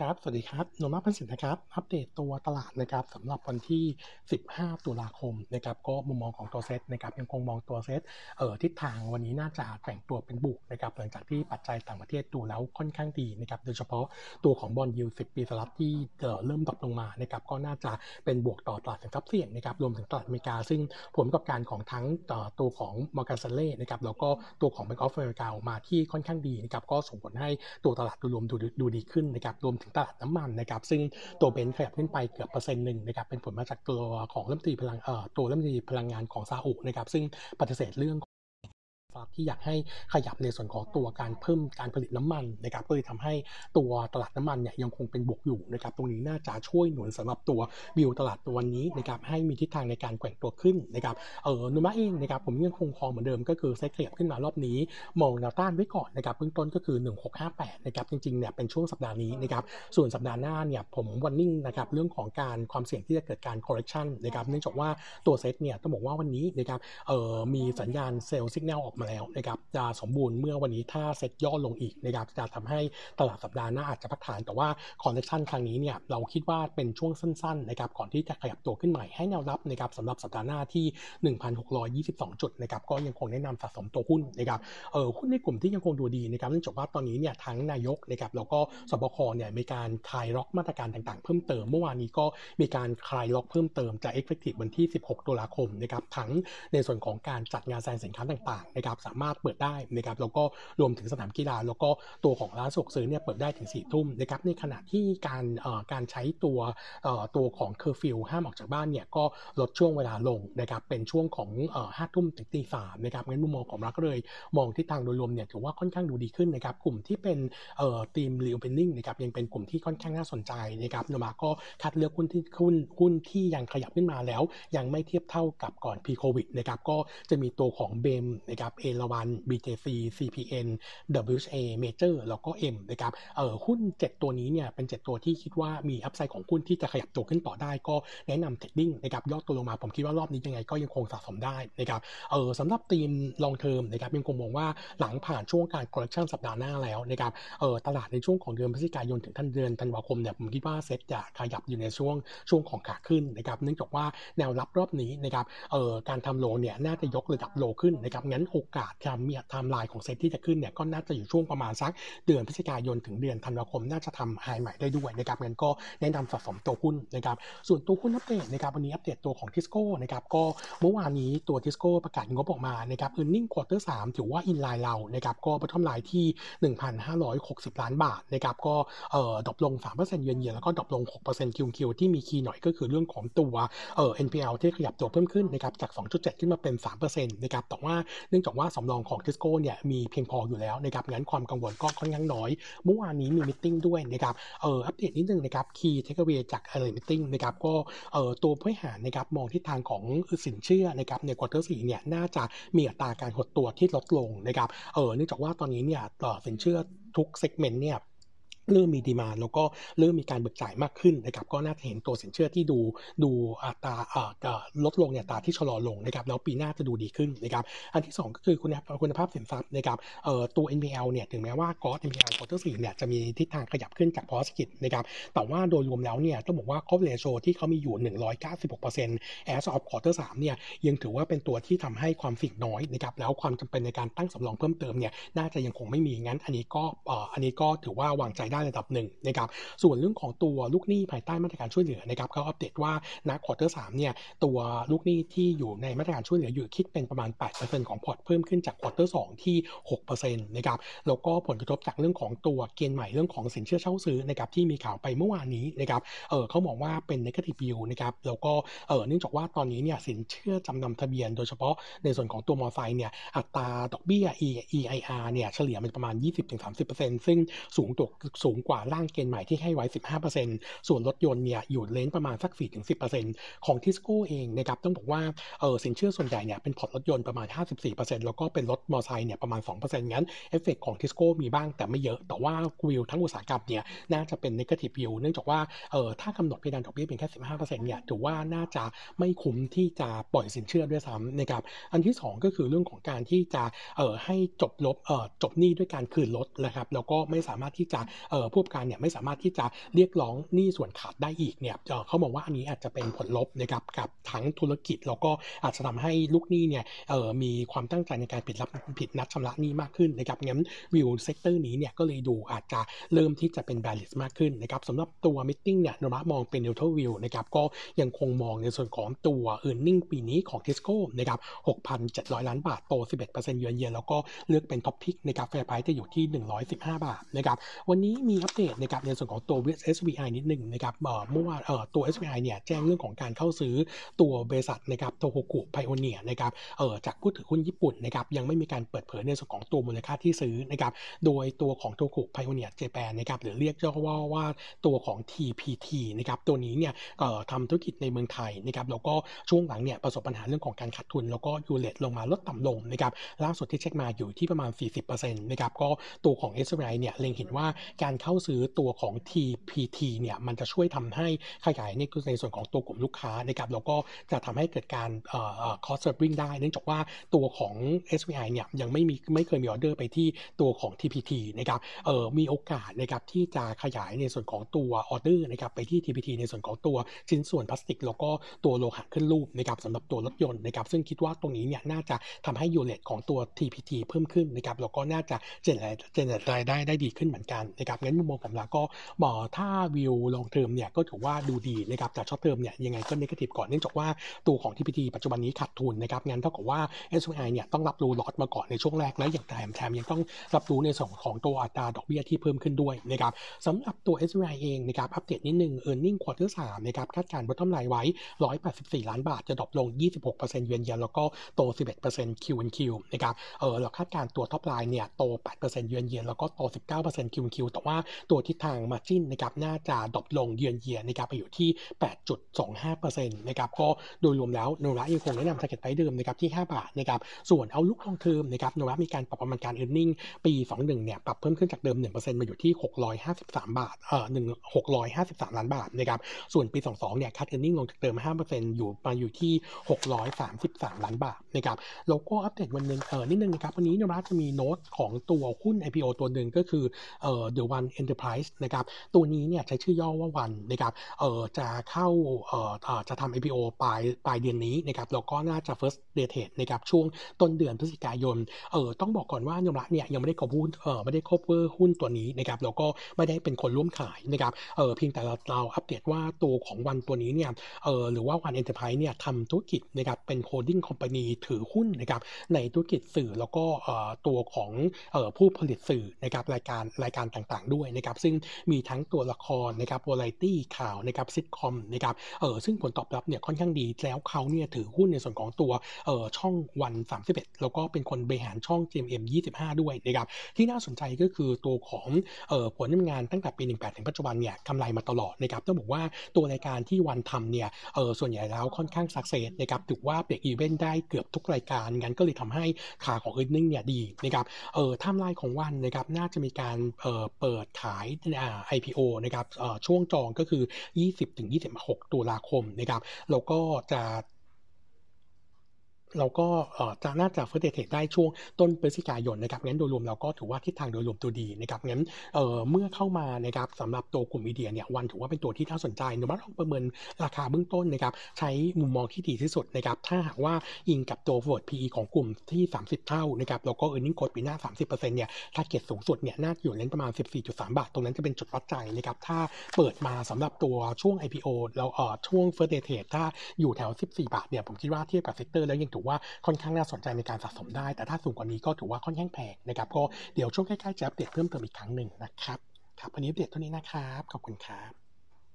ครับ สวัสดีครับนนท์พันสินนะครับ อัปเดตตัวตลาดนะครับสำหรับวันที่ 15 ตุลาคมนะครับ ก็มุมมองของตัวเซตนะครับ ยังคงมองตัวเซตเอ่อทิศทางวันนี้น่าจะแกว่งตัวเป็นบวกนะครับ หลังจากที่ปัจจัยต่างประเทศดูแล้วค่อนข้างดีนะครับ โดยเฉพาะตัวของ bond yield 10ปีสหรัฐที่เอ่อเริ่ม drop ลงมานะครับ ก็น่าจะเป็นบวกต่อตลาดสินทรัพย์เสี่ยงนะครับ รวมถึงตลาดอเมริกา ซึ่งผลประกอบการของทั้งเอ่อตัวของ Morgan Stanley นะครับ แล้วก็ตัวของ Bank of America ออกมาที่ค่อนข้างดีนะครับ ก็ส่งผลให้ตัวตลาดโดยรวมดูดูดีขึ้นนะครับ รวมถึงตลาดน้ำมันนะครับซึ่งตัว Brent ขยับขึ้นไปเกือบเปอร์เซ็นต์หนึ่งนะครับเป็นผลมาจากตัวของรัฐมนตรีพลังเอ่อตัวรัฐมนตรีพลังงานของซาอุนะครับซึ่งปฏิเสธเรื่อง ที่อยากให้ขยับในส่วนของตัวการเพิ่มการผลิตน้ำมันนะครับก็เลยทำให้ตัวตลาดน้ำมันเนี่ยยังคงเป็นบวกอยู่นะครับตรงนี้น่าจะช่วยหนุนสำหรับตัววิวตลาดตัววันนี้นะครับให้มีทิศทางในการแกว่งตัวขึ้นนะครับเออโนมูระเองนะครับผมยังคงมองเหมือนเดิมก็คือเซ็ตขยับขึ้นมารอบนี้ มองแนวต้านไว้ก่อนนะครับเบื้องต้นก็คือ 1658นะครับจริงๆเนี่ยเป็นช่วงสัปดาห์นี้นะครับส่วนสัปดาห์หน้าเนี่ยผมวันนิ่งนะครับเรื่องของการความเสี่ยงที่จะเกิดการ correction นะครับเนื่องจากว่าตัวเซ็ตเนี่ยต้องบอกว่าวันนี้นะครับเออมีสัญญาณเซลล์สัญญาณออกมาแล้วนะครับจะสมบูรณ์เมื่อวันนี้ถ้าเซ็ตย่อลงอีกนะครับจะทำให้ตลาดสัปดาห์หน้าอาจจะพักฐาน แต่ว่า correction ครั้งนี้เนี่ยเราคิดว่าเป็นช่วงสั้นๆนะครับก่อนที่จะขยับตัวขึ้นใหม่ให้แนวรับนะครับสำหรับสัปดาห์หน้าที่ 1,622 จุดนะครับก็ยังคงแนะนำสะสมตัวหุ้นนะครับเออหุ้นในกลุ่มที่ยังคงดูดีนะครับเนื่องจากว่าตอนนี้เนี่ยทั้งนายกนะครับแล้วก็สบคเนี่ยมีการคลายล็อกมาตรการต่างๆ เพิ่มเติมเมื่อวานนี้ก็มีการคลายล็อกเพิ่มเติมจะ effective วันที่ 16 ตุลาคมนะครับทั้งในส่วนของการจัดงานแสดงสินค้าต่างๆนะครับสามารถเปิดได้นะครับแล้วก็รวมถึงสนามกีฬา แล้วก็ตัวของร้านสะดวกซื้อเนี่ยเปิดได้ถึง4ทุ่มนะครับในขณะที่การการใช้ตัวตัวของเคอร์ฟิวห้ามออกจากบ้านเนี่ยก็ลดช่วงเวลาลงนะครับเป็นช่วงของห้าทุ่มถึงตีสามนะครับงั้นมุมมองของเราก็เลย มองที่ทางโดยรวมเนี่ยถือว่าค่อนข้างดูดีขึ้นนะครับกลุ่มที่เป็นเอ่อ theme reopening นะครับยังเป็นกลุ่มที่ค่อนข้างน่าสนใจนะครับโนมูระก็คัดเลือกหุ้นที่หุ้นหุ้นที่ยังขยับขึ้นมาแล้ว ยังไม่เทียบเท่ากับก่อน p ีโควิดนะครับก็จะมีตัวของ BEM นะครับเอราวัณ BJC CPN WHA Major แล้วก็ M นะครับเออหุ้น 7 ตัวนี้เนี่ยเป็น 7 ตัวที่คิดว่ามี upside ของหุ้นที่จะขยับตัวขึ้นต่อได้ก็แนะนำ trading นะครับย่อตัวลงมาผมคิดว่ารอบนี้ยังไงก็ยังคงสะสมได้นะครับเออสำหรับธีม long term นะครับยังคงมองว่าหลังผ่านช่วงการ correction สัปดาห์หน้าแล้วนะครับเออตลาดในช่วงของเดือนพฤศจิกายนถึงทันเดือนธันวาคมเนี่ยผมคิดว่าเซ็ตจะขยับอยู่ในช่วงช่วงของขาขึ้นนะครับเนื่องจากว่าแนวรับรอบนี้นะครับเออการทำ low เนี่ยน่าจะยกระดับ low ขึ้นนะครับงั้นโอกาสการมีไทม์ไลน์ของเซตที่จะขึ้นเนี่ยก็น่าจะอยู่ช่วงประมาณสักเดือนพฤศจิกายนถึงเดือนธันวาคมน่าจะทำ high ใหม่ได้ด้วยนะครับงั้นก็แนะนำสะสมตัวหุ้นนะครับส่วนตัวหุ้นอัปเดตนะครับวันนี้อัปเดตตัวของทิสโก้นะครับก็เมื่อวานนี้ตัวทิสโก้ประกาศงบออกมานะครับ earning quarter สามถือว่า in line เรานะครับก็ bottom line ที่ 1,560 ล้านบาทนะครับก็เอ่อ drop ลง 3%เยือนเยียแล้วก็ drop ลง 6% Q Q ที่มี key หน่อยก็คือเรื่องของตัวเอ่อ NPL ที่ขยับตัวเพิ่มขึ้นนะครับจาก 2.7 ขึ้นมาเป็น 3%นะครับแต่ว่าเนื่องจากว่าสำรองของทิสโก้เนี่ยมีเพียงพออยู่แล้วนะครับงั้นความกังวลก็ค่อนข้างน้อยเมื่อวานนี้มี meeting ด้วยนะครับเอ่ออัปเดตนิดนึงนะครับ key takeaway จาก analyst meeting นะครับก็เอ่อตัวผู้บริหารนะครับมองทิศทางของสินเชื่อนะครับใน quarter สี่เนี่ยน่าจะมีอัตราการหดตัวที่ลดลงนะครับเออเนื่องจากว่าตอนนี้เนี่ยสินเชื่อทุก segment เนี่ย เริ่มมี demand แล้วก็เริ่มมีการเบิกจ่ายมากขึ้นนะครับก็น่าจะเห็นตัวสินเชื่อที่ดูดูอัตราลดลงเนี่ยตาที่ชะลอลงนะครับแล้วปีหน้าจะดูดีขึ้นนะครับอันที่ 2 ก็คือคุณคุณภาพสินทรัพย์นะครับตัว NPL เนี่ยถึงแม้ว่ากอส NPL ควอเตอร์สี่เนี่ยจะมีทิศทางขยับขึ้นจากพอสกิจนะครับแต่ว่าโดยรวมแล้วเนี่ยต้องบอกว่า coverage ratio ที่เขามีอยู่ 196% as of quarter 3เนี่ยยังถือว่าเป็นตัวที่ทำให้ความเสี่ยงน้อยนะครับแล้วความจำเป็นในการตั้งสำรองเพิ่มเติมเนี่ยน่าจะยังคงไม่มีงั้นอันนี้ก็อันนี้ก็ถือว่าวางใจได้ระดับหนึ่งนะครับ ส่วนเรื่องของตัวลูกหนี้ภายใต้มาตรการช่วยเหลือนะครับเขาอัปเดตว่าณ quarter สามเนี่ยตัวลูกหนี้ที่อยู่ในมาตรการช่วยเหลืออยู่คิดเป็นประมาณ 8%ของพอร์ตเพิ่มขึ้นจาก quarter สองที่6%นะครับแล้วก็ผลกระทบจากเรื่องของตัวเกณฑ์ใหม่เรื่องของสินเชื่อเช่าซื้อนะครับที่มีข่าวไปเมื่อวานนี้นะครับเออเขามองว่าเป็น negative view นะครับแล้วก็เออเนื่องจากว่าตอนนี้เนี่ยสินเชื่อจำนำทะเบียน โดยเฉพาะในส่วนของตัวมอไซค์เนี่ยอัตราดอกเบี้ย EIR เนี่ยเฉลี่ยมันประมาณ 20-30%ซึ่งสูงตัวสูงกว่าร่างเกณฑ์ใหม่ที่ให้ไว้ 15%ส่วนรถยนต์เนี่ยอยู่ range ประมาณสัก 4-10%ของทิสโก้เองนะครับต้องบอกว่าเออสินเชื่อส่วนใหญ่เนี่ยเป็นพอร์ตรถยนต์ประมาณ 54%แล้วก็เป็นรถมอเตอร์ไซค์เนี่ยประมาณ 2%งั้นเอฟเฟกของทิสโก้มีบ้างแต่ไม่เยอะ แต่ว่าวิวทั้งอุตสาหกรรมเนี่ยน่าจะเป็น negative view เนื่องจากว่าเออถ้ากำหนดเพดานดอกเบี้ยเพียงแค่ 15%เนี่ยถือว่าน่าจะไม่คุ้มที่จะปล่อยสินเชื่อด้วยซ้ำนะครับอันที่ 2 ก็คือเรื่องของการที่จะเออให้จบลบเออจบหนี้ด้วยการคืนรถนะครับแล้วก็ไม่สามารถที่จะผู้ประกอบการเนี่ยไม่สามารถที่จะเรียกร้องหนี้ส่วนขาดได้อีกเนี่ยเขาบอกว่าอันนี้อาจจะเป็นผลลบนะครับกับทั้งธุรกิจแล้วก็อาจจะทำให้ลูกหนี้เนี่ยเอ่อมีความตั้งใจในการผิดรับผิดนัดชำระหนี้มากขึ้นนะครับงั้น view sector นี้เนี่ยก็เลยดูอาจจะเริ่มที่จะเป็น bearish มากขึ้นนะครับสำหรับตัว meeting เนี่ยโนมูระมองเป็น neutral view นะครับก็ยังคงมองในส่วนของตัว e a r n i n g ปีนี้ของ Tisco นะครับ6,700 ล้านบาทโต 11%เยือนเยียแล้วก็เลือกเป็น top pick นะครับ fair price จะอยู่ที่ 115 บาทนะครับวันนี้มีอัปเดตนะครับในส่วนของตัว SVI นิดหนึ่งนะครับเมื่อวานตัว SVI เนี่ยแจ้งเรื่องของการเข้าซื้อตัวบริษัทนะครับโทโฮกุไพโอเนียนะครับเออจากผู้ถือหุ้นญี่ปุ่นนะครับยังไม่มีการเปิดเผยในส่วนของตัวมูลค่าที่ซื้อนะครับโดยตัวของโทโฮกุไพโอเนียเจแปนนะครับหรือเรียกย่อว่าว่าตัวของ TPT นะครับตัวนี้เนี่ยทำธุรกิจในเมืองไทยนะครับแล้วก็ช่วงหลังเนี่ยประสบปัญหาเรื่องของการขาดทุน แล้วก็ U-rate ลงมาลดต่ำลงนะครับล่าสุดที่เช็คมาอยู่ที่ประมาณ 40%นะครับก็ตัวของ SVI เนี่ยเล็งเห็นว่าการการเข้าซื้อตัวของ TPT เนี่ยมันจะช่วยทำให้ขยายในในส่วนของตัวกลุ่มลูกค้านะครับแล้วก็จะทำให้เกิดการเอ่อ cost saving ได้ เนื่องจากว่าตัวของ SVI เนี่ยยังไม่มีไม่เคยมีออเดอร์ไปที่ตัวของ TPT นะครับเออมีโอกาสนะครับที่จะขยายในส่วนของตัวออเดอร์นะครับไปที่ TPT ในส่วนของตัวชิ้นส่วนพลาสติก แล้วก็ตัวโลหะขึ้นรูปนะครับสำหรับตัวรถยนต์นะครับซึ่งคิดว่าตรงนี้เนี่ยน่าจะทำให้ U-rate ของตัว TPT เพิ่มขึ้นนะครับแล้วก็น่าจะ generate generate รายได้ได้ดีขึ้นเหมือนกันนะครับงั้นมุมมองผมแล้วก็บอถ้า view long term เนี่ยก็ถือว่าดูดีนะครับแต่ short term เนี่ยยังไงก็ negative ก่อนเนื่องจากว่าตัวของ TPT ปัจจุบันนี้ขาดทุนนะครับงั้นเท่ากับว่า SVI เนี่ยต้องรับรู้ loss มาก่อนในช่วงแรกและอย่างแถมแถมยังต้องรับรู้ในส่วนของตัวอัตราดอกเบี้ยที่เพิ่มขึ้นด้วยนะครับสำหรับตัว SVI เองนะครับอัปเดตนิดนึง e a r n i n g ควอเตอร์สามนะครับคาดการณ์ bottom line ไว้ 184 ล้านบาทจะ drop ลง 26%เยือนเยียแล้วก็โต 11% Q Q นะครับเออเราคาดการณ์ตัว top line เนี่ยโต 8%เยือนเยียแล้วก็โต 19% Q Q แต่ว่า่าตัวทิศทาง margin นะครับน่าจะ drop ลง year on year นะครับไปอยู่ที่ 8.25%นะครับก็โดยรวมแล้วโนมูระยังคงแนะนำ target price เดิมนะครับที่ 5 บาทนะครับส่วน outlook long term นะครับโนมูระมีการปรับประมาณการ e a r n i n g ปี 21 เนี่ยปรับเพิ่มขึ้นจากเดิม 1%มาอยู่ที่ 653 บาทเอ่อ1 653 ล้านบาทนะครับส่วนปี 22 เนี่ยคัด e a r n i n g ลงจากเดิม 5%อยู่มาอยู่ที่ 633 ล้านบาทนะครับแล้วก็อัปเดตวันนึงเออนิดนึงนะครับวันนี้โนราจะมีโน้ตของตัวหุ้น IPO ตัวหนึ่งก็คือเอ่อ The One Enterprise นะครับ ตัวนี้เนี่ยใช้ชื่อย่อว่าวันนะครับ เอ่อ จะเข้า เอ่อจะทำ IPO ปลาย ปลายเดือนนี้นะครับ แล้วก็น่าจะ first day trade นะครับ ช่วงต้นเดือนพฤศจิกายน เออต้องบอกก่อนว่าโนมูระเนี่ยยังไม่ได้ครอบหุ้น เออไม่ได้ครอบหุ้นตัวนี้นะครับ แล้วก็ไม่ได้เป็นคนร่วมขายนะครับ เออเพียงแต่เราเราอัปเดตว่าตัวของวันตัวนี้เนี่ย เออหรือว่าวันเอ็นเตอร์ไพรส์เนี่ยทำธุรกิจนะครับ เป็น holding company ถือหุ้นนะครับในธุรกิจสื่อแล้วก็เออตัวของเออผู้ผลิตสื่อนะครับรายการรายการต่างด้วยนะครับซึ่งมีทั้งตัวละครนะครับวาไรตี้ข่าวนะครับซิทคอมนะครับเออซึ่งผลตอบรับเนี่ยค่อนข้างดีแล้วเขาเนี่ยถือหุ้นในส่วนของตัวเออช่องวัน 31 แล้วก็เป็นคนบริหารช่อง GMM 25 ด้วยนะครับที่น่าสนใจก็คือตัวของเออผลงานตั้งแต่ปี 18 ถึงปัจจุบันเนี่ยกำไรมาตลอดนะครับต้องบอกว่าตัวรายการที่วันทำเนี่ยเออส่วนใหญ่แล้วค่อนข้าง success นะครับถือว่า break even ได้เกือบทุกรายการงั้นก็เลยทำให้ขาของ e a r n i n g เนี่ยดีนะครับเออไทม์ไลน์ของวันนะครับน่าจะมีการเออเปิดขายอ่า IPO นะครับช่วงจองก็คือ 20-26 ตุลาคมนะครับแล้วก็จะ เราก็จะน่าจะ first trade ได้ช่วงต้นพฤศจิกายนนะครับงั้นโดยรวมเราก็ถือว่าทิศทางโดยรวมตัวดีนะครับงั้นเมื่อเข้ามานะครับสำหรับตัวกลุ่ม media เนี่ยวันถือว่าเป็นตัวที่น่าสนใจเรามาลองประเมินราคาเบื้องต้นนะครับใช้มุมมองที่ดีที่สุดนะครับถ้าหากว่าอิงกับตัว forward PE ของกลุ่มที่ 30 เท่านะครับแล้วก็ earning growth ปีหน้า 30%เนี่ย target สูงสุดเนี่ยน่าจะอยู่ range ประมาณ 14.3 บาท ตรงนั้นจะเป็นจุดวัดใจนะครับถ้าเปิดมาสำหรับตัวช่วง IPO แล้วเอ่อช่วง first day trade ถ้าอยู่แถว 14 บาทเนี่ยผมคิดว่าเทียบกับ sector แล้วยังถือว่าค่อนข้างน่าสนใจในการสะสมได้ แต่ถ้าสูงกว่านี้ก็ถือว่าค่อนข้างแพงนะครับก็เดี๋ยวช่วงใกล้ๆจะอัปเดตเพิ่มเติมอีกครั้งหนึ่งนะครับครับวันนี้อัปเดตเท่านี้นะครับขอบคุณครับ